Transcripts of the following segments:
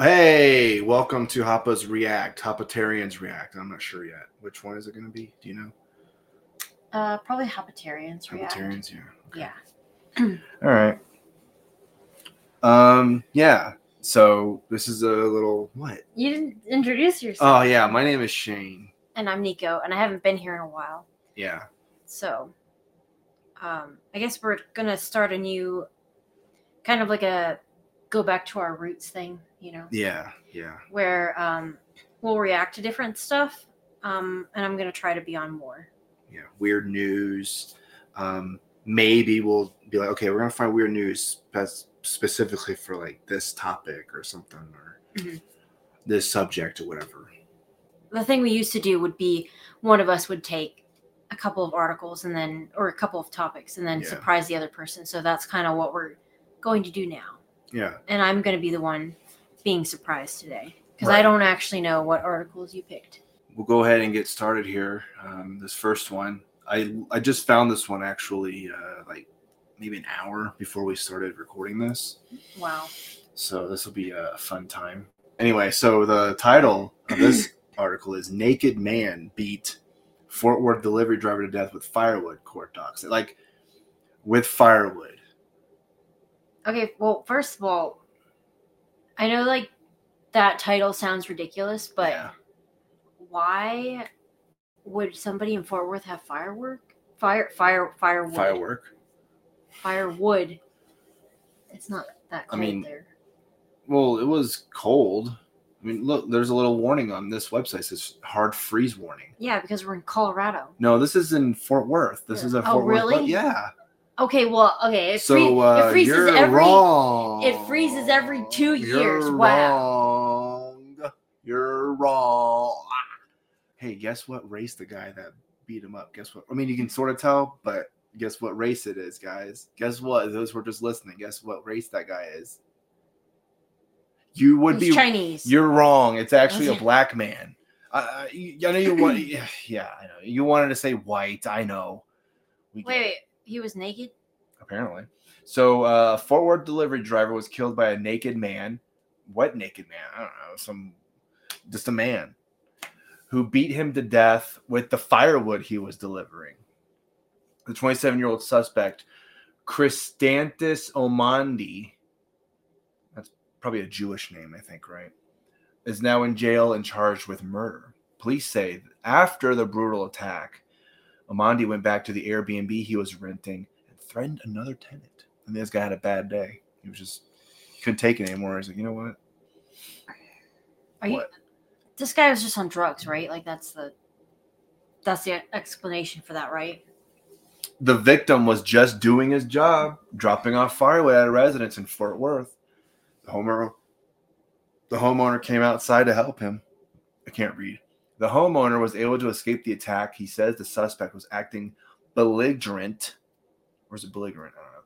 Hey, welcome to Hoppa's React, Hapatarians React. I'm not sure yet. Which one is it going to be? Do you know? Uh, probably Hapatarians. React. Hapatarians, yeah. Yeah. All right. Um, yeah. So this is a little what? You didn't introduce yourself. Oh yeah, my name is Shane. And I'm Nico, and I haven't been here in a while. Yeah. So, um, I guess we're gonna start a new, kind of like a go back to our roots thing, you know, Yeah. Yeah. where um, we'll react to different stuff. Um, and I'm gonna try to be on more. Yeah. Weird news. Um, maybe we'll be like, okay, we're gonna find weird news spe- specifically for like this topic or something or Mhm. this subject or whatever. The thing we used to do would be one of us would take a couple of articles and then, or a couple of topics, and then Yeah. surprise the other person. So that's kind of what we're going to do now. Yeah. and I'm going to be the one being surprised today because I don't actually know what articles you picked. we'll go ahead and get started here. Um, this first one, I I just found this one actually uh, like maybe an hour before we started recording this, Wow. so this will be a fun time. Anyway, so the title of this article is "Naked Man Beat Fort Worth Delivery Driver to Death with Firewood." Court docs like with firewood. Okay. Well, first of all, I know like that title sounds ridiculous, but yeah, why would somebody in Fort Worth have firework? Fire, fire, firewood, firework. firewood. It's not that I mean- there. Well, it was cold. I mean, look, there's a little warning on this website. It says hard freeze warning. Yeah, because we're in Colorado. No, this is in Fort Worth. This Yeah. is a Oh, Fort Worth. really? Yeah. Okay. Well, okay. It, free- uh, it freezes you're every. wrong. it freezes every two You're years. Wow. Wrong. You're wrong. Hey, guess what race the guy that beat him up? Guess what? I mean, you can sort of tell, but guess what race it is, guys? Guess what? Those who are just listening, guess what race that guy is? You would He's be Chinese. You're wrong. It's actually a black man. I, I, know you want. yeah, I know you wanted to say white. I know. We Wait, wait. He was naked. Apparently. So, uh, forward delivery driver was killed by a naked man. What naked man? I don't know. Some, just a man, who beat him to death with the firewood he was delivering. The 27 year old suspect, Christantis Omandi, that's probably a Jewish name, I think, right? Is now in jail and charged with murder. Police say after the brutal attack, Amandi went back to the Airbnb he was renting and threatened another tenant. And this guy had a bad day. He was just couldn't take it anymore. He's like, you know what? Are you? What? This guy was just on drugs, right? Like that's the that's the explanation for that, right? The victim was just doing his job, dropping off firewood at a residence in Fort Worth. The homeowner, the homeowner came outside to help him. I can't read. The homeowner was able to escape the attack. He says the suspect was acting belligerent, or is it belligerent? I don't know,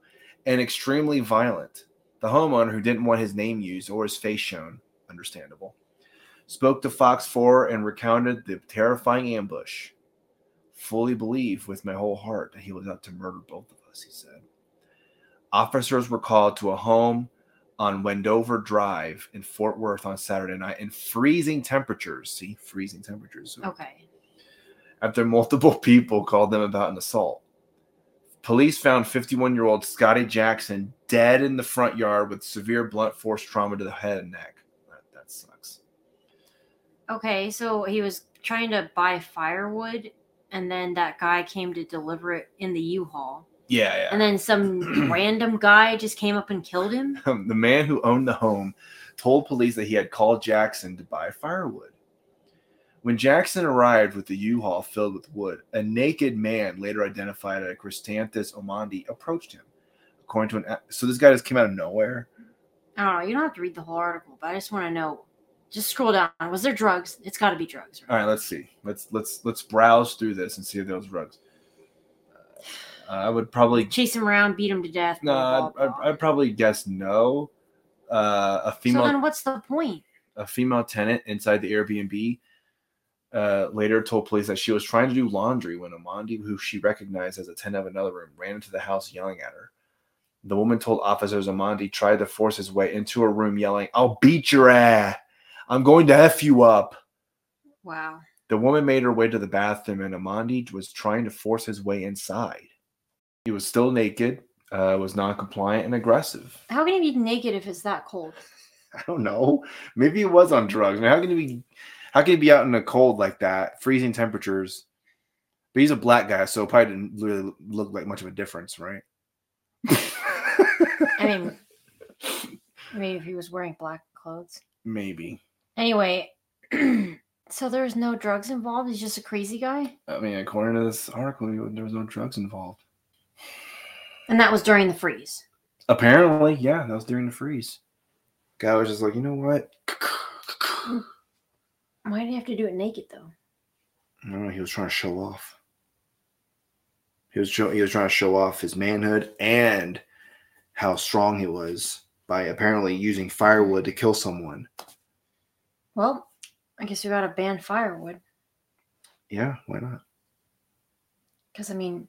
and extremely violent. The homeowner, who didn't want his name used or his face shown, understandable, spoke to Fox 4 and recounted the terrifying ambush. Fully believe with my whole heart that he was out to murder both of us, he said. Officers were called to a home on Wendover Drive in Fort Worth on Saturday night in freezing temperatures. See, freezing temperatures. Okay. After multiple people called them about an assault. Police found 51 year old Scotty Jackson dead in the front yard with severe blunt force trauma to the head and neck. That, that sucks. Okay, so he was trying to buy firewood and then that guy came to deliver it in the U-Haul. Yeah, yeah. And then some random guy just came up and killed him. The man who owned the home told police that he had called Jackson to buy firewood. When Jackson arrived with the U-Haul filled with wood, a naked man, later identified as Christantis Omandi, approached him. According to an, so this guy just came out of nowhere. I don't know. You don't have to read the whole article, but I just want to know. Just scroll down. Was there drugs? It's got to be drugs. All right, let's see. Let's let's let's browse through this and see if there's drugs. Uh, I would probably Chase him around, beat him to death. no. blah, I'd, blah, I'd. I'd probably guess no. Uh, a So female then, what's the point? a female tenant inside the Airbnb uh, later told police that she was trying to do laundry when Amandi, who she recognized as a tenant of another room, ran into the house yelling at her. The woman told officers Amandi tried to force his way into a room, yelling, I'll beat your ass. I'm going to F you up. Wow. The woman made her way to the bathroom, and Amandi was trying to force his way inside. He was still naked, uh, was non-compliant and aggressive. How can he be naked if it's that cold? I don't know. Maybe he was on drugs. I mean, how can he be? How can he be out in the cold like that, freezing temperatures? But he's a black guy, so it probably didn't really look like much of a difference, right? I mean, maybe if he was wearing black clothes. maybe. Anyway, so there's no drugs involved. He's just a crazy guy, I mean, according to this article, there was no drugs involved. And that was during the freeze. Apparently, yeah, that was during the freeze. Guy was just like, you know what? Why did he have to do it naked though? I don't know. He was trying to show off. He was show, he was trying to show off his manhood and how strong he was by apparently using firewood to kill someone. Well, I guess we gotta ban firewood Yeah, why not? because I mean,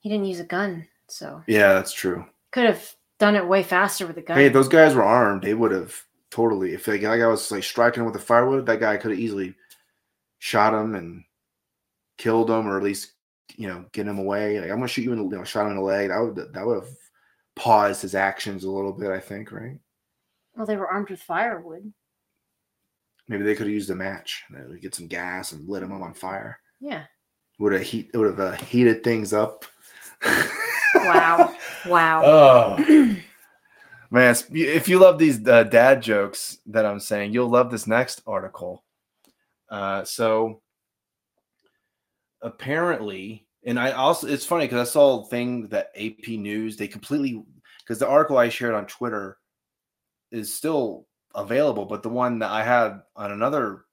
he didn't use a gun, so Yeah, that's true. could have done it way faster with a gun. Hey, those guys were armed. They would have totally. If that guy was like striking with the firewood, that guy could have easily shot him and killed him, or at least you know get him away. Like I'm gonna shoot you in the, you know, shot him in the leg. That would that would have paused his actions a little bit. I think, right? well, they were armed with firewood. Maybe they could have used a match. They would get some gas and lit him up on fire. Yeah. Would have heat. It would have uh, heated things up. Wow. Wow. Oh man, if you love these uh, dad jokes that I'm saying, you'll love this next article. Uh, so apparently, and I also it's funny because I saw a thing that AP News they completely because the article I shared on Twitter is still available, but the one that I had on another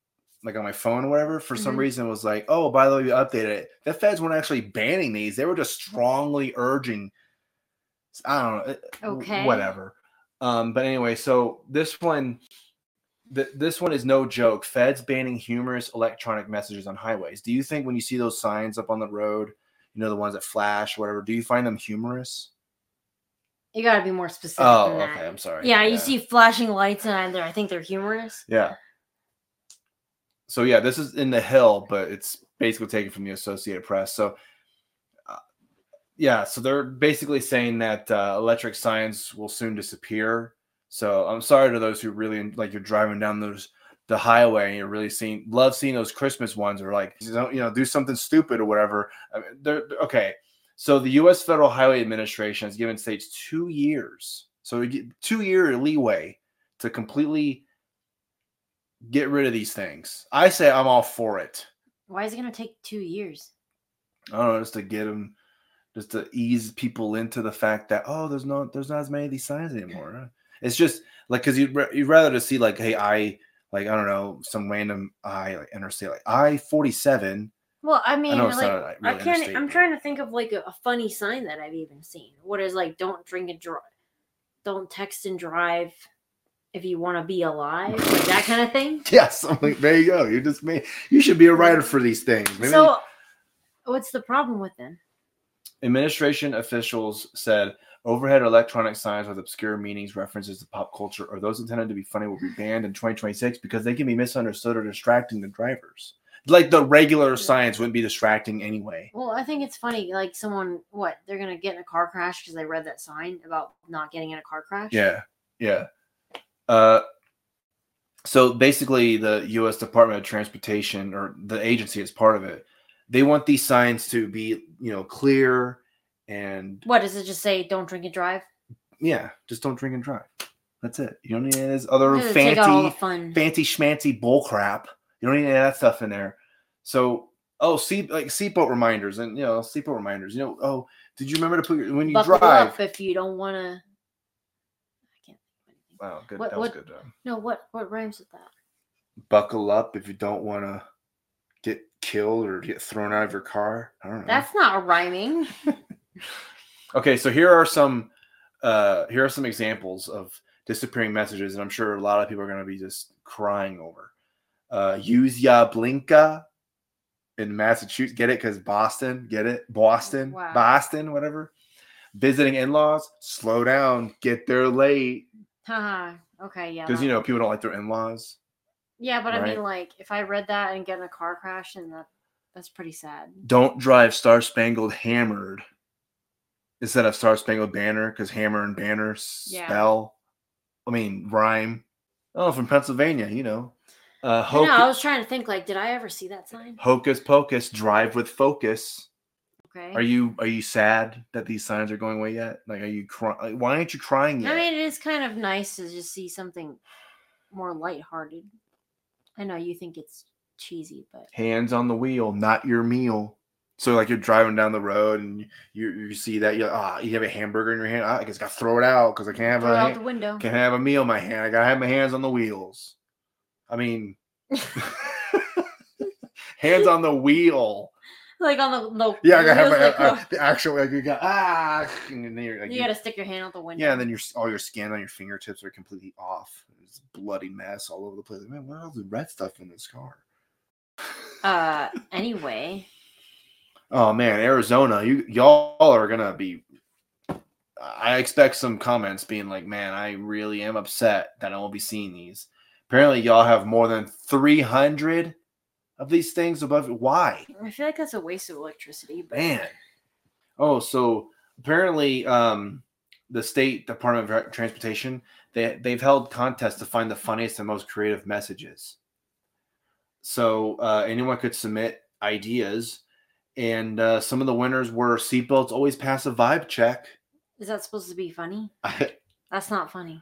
like on my phone or whatever for some Mhm. reason was like, oh, by the way, we updated it. The feds weren't actually banning these; they were just strongly urging. I don't know. Okay. Whatever. Um, but anyway, so this one, th- this one is no joke. Feds banning humorous electronic messages on highways. Do you think when you see those signs up on the road, you know the ones that flash, whatever, do you find them humorous? You gotta be more specific Oh, than that. okay. I'm sorry. Yeah, you see flashing lights and either I think they're humorous. Yeah. So yeah, this is in the Hill, but it's basically taken from the Associated Press. So uh, yeah, so they're basically saying that uh, electric signs will soon disappear. So I'm sorry to those who really like you're driving down those the highway and you're really seeing love seeing those Christmas ones or like you know, you know do something stupid or whatever. I mean, they're they're- okay. So the U.S. Federal Highway Administration has given states two years, so two year leeway to completely get rid of these things. I say I'm all for it. Why is it gonna take two years? I don't know, just to get them, just to ease people into the fact that oh, there's no, there's not as many of these signs anymore. It's just like because you'd, ra- you'd rather to see like, hey, I like I don't know some random I like interstate like I forty seven. Well, I mean, it's like not, like, really I can't. I'm trying to think of like a, a funny sign that I've even seen. What is like, don't drink and drive, don't text and drive if you want to be alive, like that kind of thing. Yes, I'm like there you go. You just made. You should be a writer for these things. Maybe- So, what's the problem with them? Administration officials said overhead electronic signs with obscure meanings, references to pop culture, or those intended to be funny will be banned in 2026 because they can be misunderstood or distracting the drivers. Like the regular signs wouldn't be distracting anyway. Well, I think it's funny. Like someone, what they're gonna get in a car crash because they read that sign about not getting in a car crash. Yeah, yeah. Uh, so basically, the U.S. Department of Transportation or the agency is part of it. They want these signs to be, you know, clear and What does it just say? Don't drink and drive. yeah, just don't drink and drive. That's it. You don't need any of this other Does it take out all the fancy, fancy schmancy bull crap. You don't need any of that stuff in there. So, oh, seat like seatbelt reminders and you know seatbelt reminders. You know, oh, did you remember to put your when you Buckle drive? if you don't want to. I can't think of anything. Wow, good. What- that was what- good. Um, No, what what rhymes with that? buckle up if you don't want to get killed or get thrown out of your car. I don't know. That's not rhyming. okay. So here are some uh here are some examples of disappearing messages, and I'm sure a lot of people are going to be just crying over. Uh, use ya blinka in Massachusetts. Get it? Because Boston. Get it? Boston. Wow. Boston. Whatever. Visiting in-laws, slow down, get there late Haha. okay, yeah. because you know people don't like their in-laws. Yeah, but I mean, like, if I read that and get in a car crash, and that that's pretty sad. Don't drive Star Spangled Hammered instead of Star Spangled Banner because Hammer and Banner Yeah. spell. I mean rhyme. Oh, from Pennsylvania, you know. Uh, I know, I was trying to think, like, did I ever see that sign? hocus pocus, drive with focus. Okay. Are you are you sad that these signs are going away yet? Like, are you crying? Like, why aren't you crying yet? I mean, it is kind of nice to just see something more lighthearted. I know you think it's cheesy, but Hands on the wheel, not your meal. So like you're driving down the road and you you, see that you ah you have a hamburger in your hand. Ah, I just got to throw it out because I can't have throw a out the window. can't have a meal in my hand. I gotta have my hands on the wheels. I mean, hands on the wheel. Like on the no. Yeah, I gotta have wheels my, that uh, the actual like you got ah. And then you're, like, you gotta stick your hand out the window. yeah, and then your all your skin on your fingertips are completely off. It's a bloody mess all over the place. Man, what all the red stuff in this car? Uh, anyway, Oh man, Arizona, you y'all are gonna be. I expect some comments being like, "Man, I really am upset that I won't be seeing these." Apparently, y'all have more than three hundred of these things above. Why, I feel like that's a waste of electricity. But man? Oh, so apparently, um, the state Department of Transportation they they've held contests to find the funniest and most creative messages. So uh, anyone could submit ideas, and uh, some of the winners were seatbelts always pass a vibe check. is that supposed to be funny? That's not funny.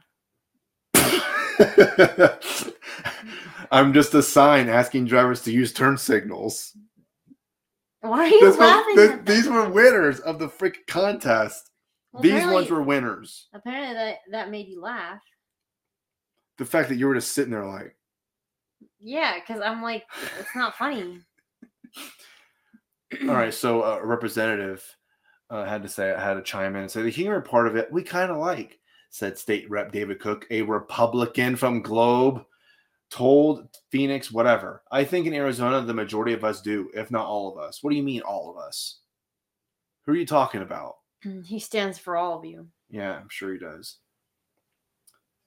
I'm just a sign asking drivers to use turn signals. Why are you This was- laughing? this- at these were winners of the freaking contest. Well, these ones were winners. Apparently, that that made you laugh. The fact that you were just sitting there like, Yeah, because I'm like, it's not funny. all right, so uh, a representative uh, had to say, had to chime in and say the humor part of it we kind of like, said State Rep David Cook, a Republican from Globe, told Phoenix, whatever. I think in Arizona, the majority of us do, if not all of us. What do you mean, all of us? Who are you talking about? He stands for all of you. Yeah, I'm sure he does.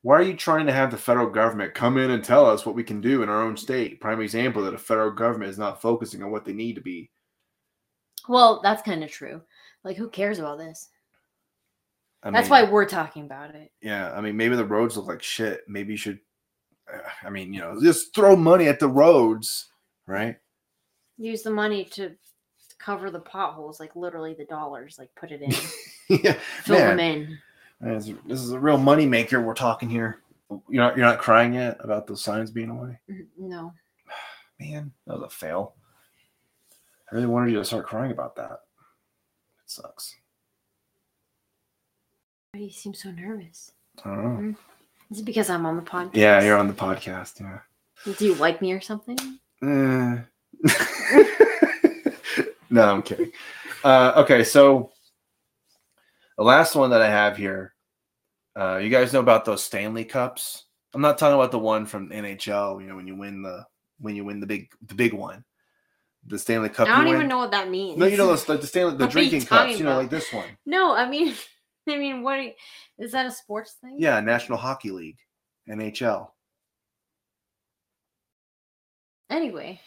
Why are you trying to have the federal government come in and tell us what we can do in our own state? Prime example that the federal government is not focusing on what they need to be. Well, that's kind of true. Like, who cares about this? I That's mean, why we're talking about it. Yeah, I mean, maybe the roads look like shit. Maybe you should. I mean, you know, just throw money at the roads, right? Use the money to cover the potholes, like literally the dollars. Like, put it in, yeah, fill them in. man, This, is a real money maker. We're talking here. You're not. You're not crying yet about those signs being away. No, Man, that was a fail. I really wanted you to start crying about that. It sucks. why do you seem so nervous? I don't know. Mm. Is it because I'm on the podcast? Yeah, you're on the podcast. Yeah. Do you like me or something? Eh. no, I'm kidding. Uh, okay, so the last one that I have here, uh, you guys know about those Stanley Cups. I'm not talking about the one from NHL. You know, when you win the when you win the big the big one, the Stanley Cup. I don't even win. know what that means. No, you know like the Stanley the What drinking cups. You know, about? like this one. No, I mean, I mean, what you- is that a sports thing? Yeah, National Hockey League, NHL. Anyway,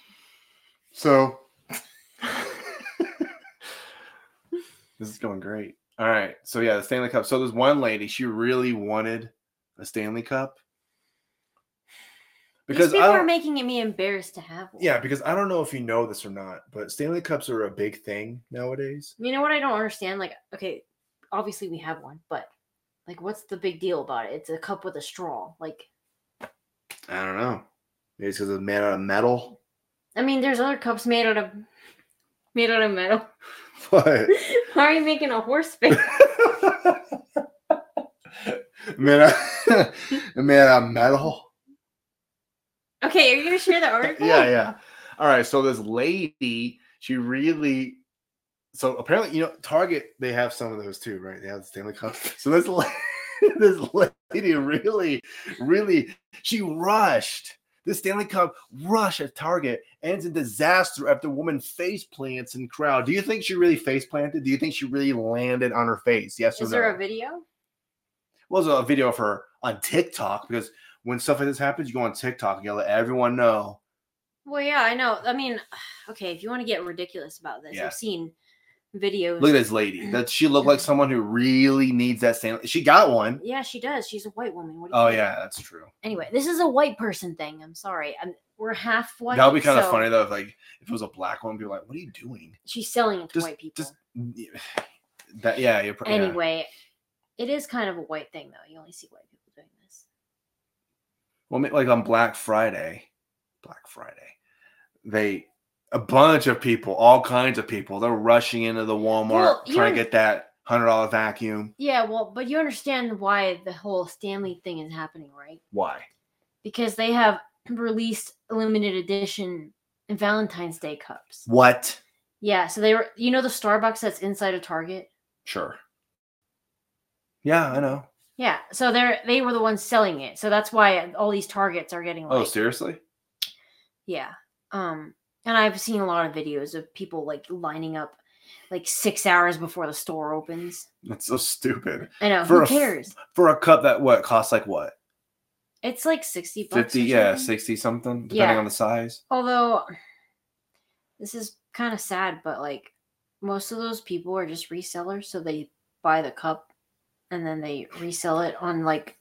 So this is going great. All right. So yeah, the Stanley Cup. So there's one lady, she really wanted a Stanley Cup. Because these people are making me embarrassed to have one. yeah, because I don't know if you know this or not, but Stanley Cups are a big thing nowadays. You know what I don't understand? Like, okay, obviously we have one, but like, what's the big deal about it? It's a cup with a straw. Like, I don't know. Maybe it's because it's made out of metal. I mean, there's other cups made out of made out of metal. What? Why are you making a horse face? made out, made out of metal. Okay, are you gonna share the article? yeah, yeah. All right. So this lady, she really. So apparently, you know, Target they have some of those too, right? They have the Stanley Cup. So this this lady really, really, she rushed. The Stanley Cup rush at Target ends in disaster after woman face plants in crowd. Do you think she really face planted? Do you think she really landed on her face? Yes or Is there a video? Well, there's a video of her on TikTok because when stuff like this happens, you go on TikTok and you let everyone know. Well, yeah, I know. I mean, okay, if you want to get ridiculous about this, Yeah. I've seen videos. Look at this lady. That she looked like someone who really needs that Stanley. She got one. Yeah, she does. She's a white woman. What do you Oh think? yeah, that's true. Anyway, this is a white person thing. I'm sorry. I'm, we're half white. that would be kind of funny though. If like if it was a black one, be like, "What are you doing?" She's selling it to Just- white people. just- That yeah, you're pro- yeah. anyway, it is kind of a white thing, though. You only see white people doing this. Well, like on Black Friday, Black Friday, they a bunch of people, all kinds of people, they're rushing into the Walmart Well, trying to get that hundred dollar vacuum. Yeah, well, but you understand why the whole Stanley thing is happening, right? Why? Because they have released limited edition Valentine's Day cups. What? Yeah, so they were, you know, the Starbucks that's inside a Target. Sure. Yeah, I know. Yeah, so they're they were the ones selling it. So that's why all these Targets are getting like Oh, seriously? Yeah. Um, and I've seen a lot of videos of people like lining up like six hours before the store opens. That's so stupid. I know. For who a cares? For a cup that what costs like what? It's like sixty bucks. Fifty, yeah, sixty something, depending Yeah. on the size. Although this is kind of sad, but like most of those people are just resellers, so they buy the cup and then they resell it on like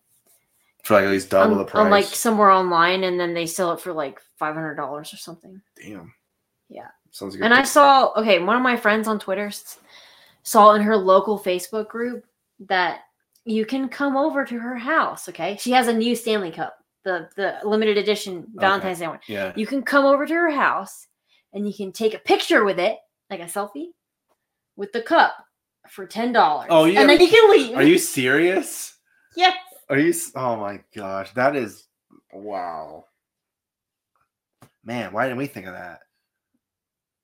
For like at least double on, the price. on like somewhere online, and then they sell it for like five hundred dollars or something. Damn. Yeah. Sounds good. And I saw, okay, one of my friends on Twitter saw in her local Facebook group that you can come over to her house. Okay, she has a new Stanley Cup, the the limited edition Valentine's Day one. yeah. You can come over to her house and you can take a picture with it, like a selfie, with the cup for ten dollars. Oh, yeah, and then you can leave. Are you serious? Yes. Are you? Oh my gosh, that is wow. Man, why didn't we think of that?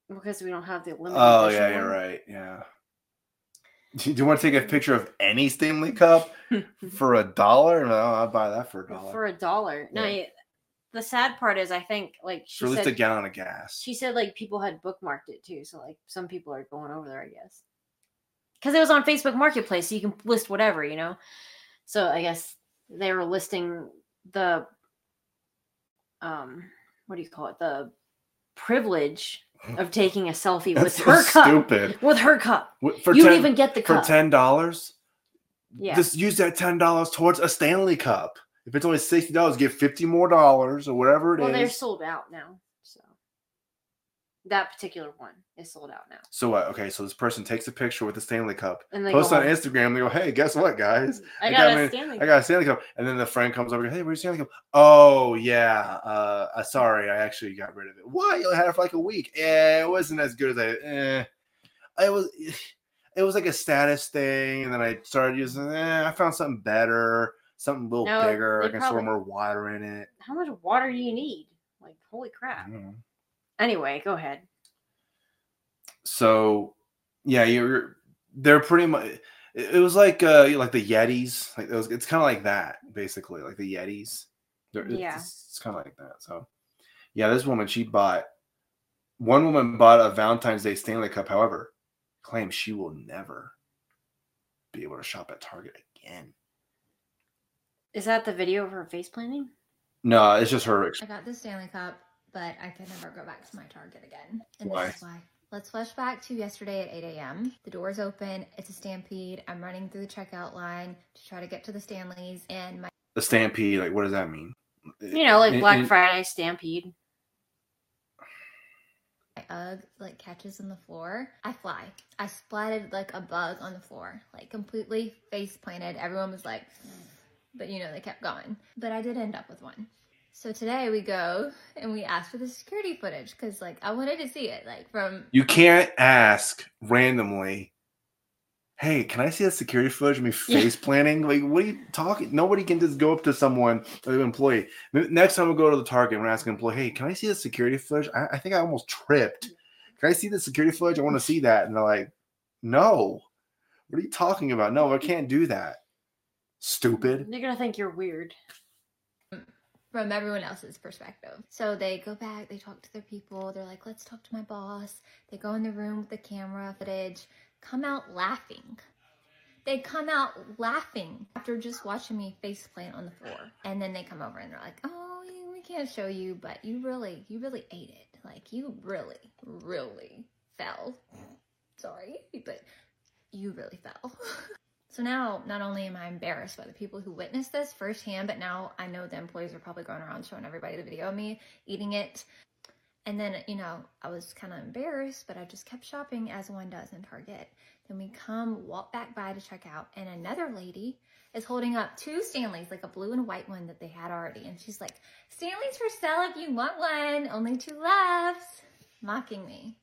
Because we don't have the limited. Oh edition yeah, you're right. Yeah. Do you want to take a picture of any Stanley Cup for a dollar? No, I'd buy that for a dollar. for a dollar. No, Yeah. yeah, the sad part is, I think like she For at least said, a gallon of gas. she said like people had bookmarked it too, so like some people are going over there, I guess, because it was on Facebook Marketplace, so you can list whatever, you know. So I guess they were listing the, um, what do you call it? The privilege of taking a selfie with That's so her cup. stupid. With her cup, For you don't even get the cup for ten dollars. yeah, Just use that ten dollars towards a Stanley Cup. If it's only sixty dollars, get fifty more dollars or whatever it is. well, they're sold out now, that particular one is sold out now. So what? Okay, so this person takes a picture with the Stanley Cup, And they posts on. Instagram. They go, "Hey, guess what, guys? I I got, got a Stanley. I got a Stanley Cup." And then the friend comes over, and goes, "Hey, where's your Stanley Cup?" Oh yeah, uh, uh, sorry, I actually got rid of it. Why? You only had it for like a week. Yeah, it wasn't as good as I. Eh. It was. It was like a status thing, and then I started using. Eh, I found something better, something a little No, bigger. I can store more water in it. How much water do you need? Like, holy crap. Don't know. Anyway, go ahead. so yeah you're they're pretty much it it was like uh like the yetis like it was, it's kind of like that basically like the yetis They're- it's, Yeah. it's, kind of like that so yeah this woman she bought one woman bought a valentine's day stanley cup however claims she will never be able to shop at target again Is that the video of her face planting? no it's just her I got the Stanley Cup, but I can never go back to my Target again. And Why? this is why. Let's flash back to yesterday at 8 a.m. The doors open. It's a stampede. I'm running through the checkout line to try to get to the Stanleys, and my the stampede like what does that mean You know, like In- Black in- Friday Stampede. My Ugg like catches on the floor. I fly. I splatted like a bug on the floor, like completely face planted. Everyone was like, but you know, they kept going. But I did end up with one. So today we go and we ask for the security footage because like I wanted to see it, like from You can't ask randomly, hey, can I see that security footage of me face planning? Like, what are you talking? Nobody can just go up to someone, an employee. Next time we go to the Target, and we're asking an employee, hey, can I see the security footage? I, I think I almost tripped. Can I see the security footage? I want to see that. And they're like, no. What are you talking about? No, I can't do that. Stupid. They're gonna think you're weird. From everyone else's perspective. So they go back, they talk to their people, they're like, let's talk to my boss. They go in the room with the camera footage, come out laughing. They come out laughing after just watching me face plant on the floor. And then they come over and they're like, oh, we can't show you, but you really, you really ate it. Like, you really, really fell. Sorry, but you really fell. So now, not only am I embarrassed by the people who witnessed this firsthand, but now I know the employees are probably going around showing everybody the video of me eating it. And then, you know, I was kind of embarrassed, but I just kept shopping as one does in Target. Then we come, walk back by to check out, and another lady is holding up two Stanleys, like a blue and white one that they had already. And she's like, Stanley's for sale if you want one, only two left, mocking me.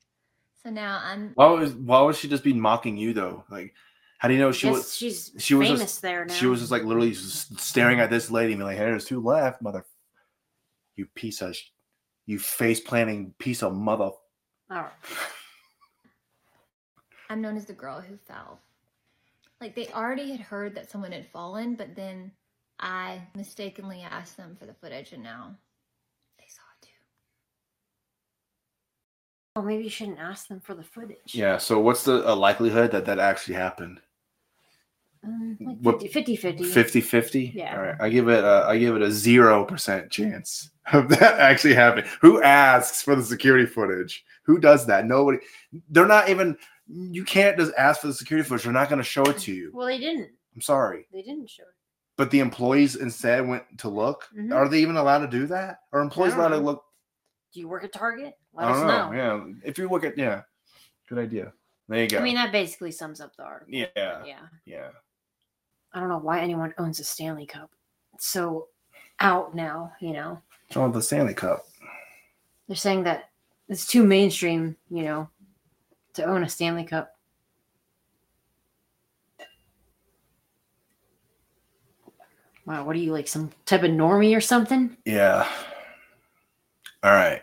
So now I'm. Why was why was she just be mocking you though? Like, how do you know she was? she's she was famous just- there now. She was just like literally just staring at this lady and be like, "Hey, there's two left, mother. You piece of, you face planting piece of mother." All right. I'm known as the girl who fell. Like they already had heard that someone had fallen, but then I mistakenly asked them for the footage and now they saw it too. Well, maybe you shouldn't ask them for the footage. Yeah. So what's the uh, likelihood that that actually happened? Um, like 50 50. 50-50? Yeah. All right. I give it. A, I give it a zero percent chance of that actually happening. Who asks for the security footage? Who does that? Nobody. They're not even. You can't just ask for the security footage. They're not going to show it to you. Well, they didn't. I'm sorry. They didn't show it. But the employees instead went to look. Mhm. Are they even allowed to do that? Are employees allowed to look? Do you work at Target? Let I us know. know. Yeah. If you work at yeah, good idea. There you go. I mean, that basically sums up the article. yeah, Yeah. yeah. I don't know why anyone owns a Stanley Cup. It's so out now, you know. Oh, the Stanley Cup. They're saying that it's too mainstream, you know, to own a Stanley Cup. Wow, what are you like some type of normie or something? Yeah. All right.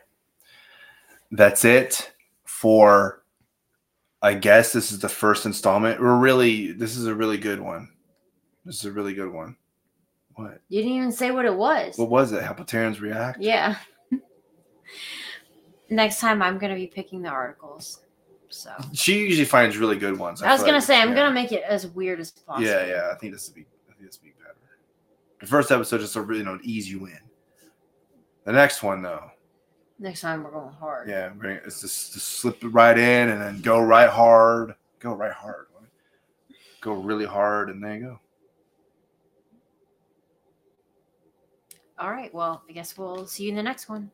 That's it for. I guess this is the first installment. We're really. This is a really good one. This is a really good one. What? You didn't even say what it was. What was it? Hapatarians react. Yeah. Next time I'm gonna be picking the articles. So She usually finds really good ones. I was gonna like- say I'm yeah. gonna make it as weird as possible. Yeah, yeah. I think this would be. I think this would be better. The first episode just to really, you know, ease you in. The next one, though, Next time we're going hard. yeah, it's just, just slip it right in and then go right hard. Go right hard. Go really hard, and there you go. All right. Well, I guess we'll see you in the next one.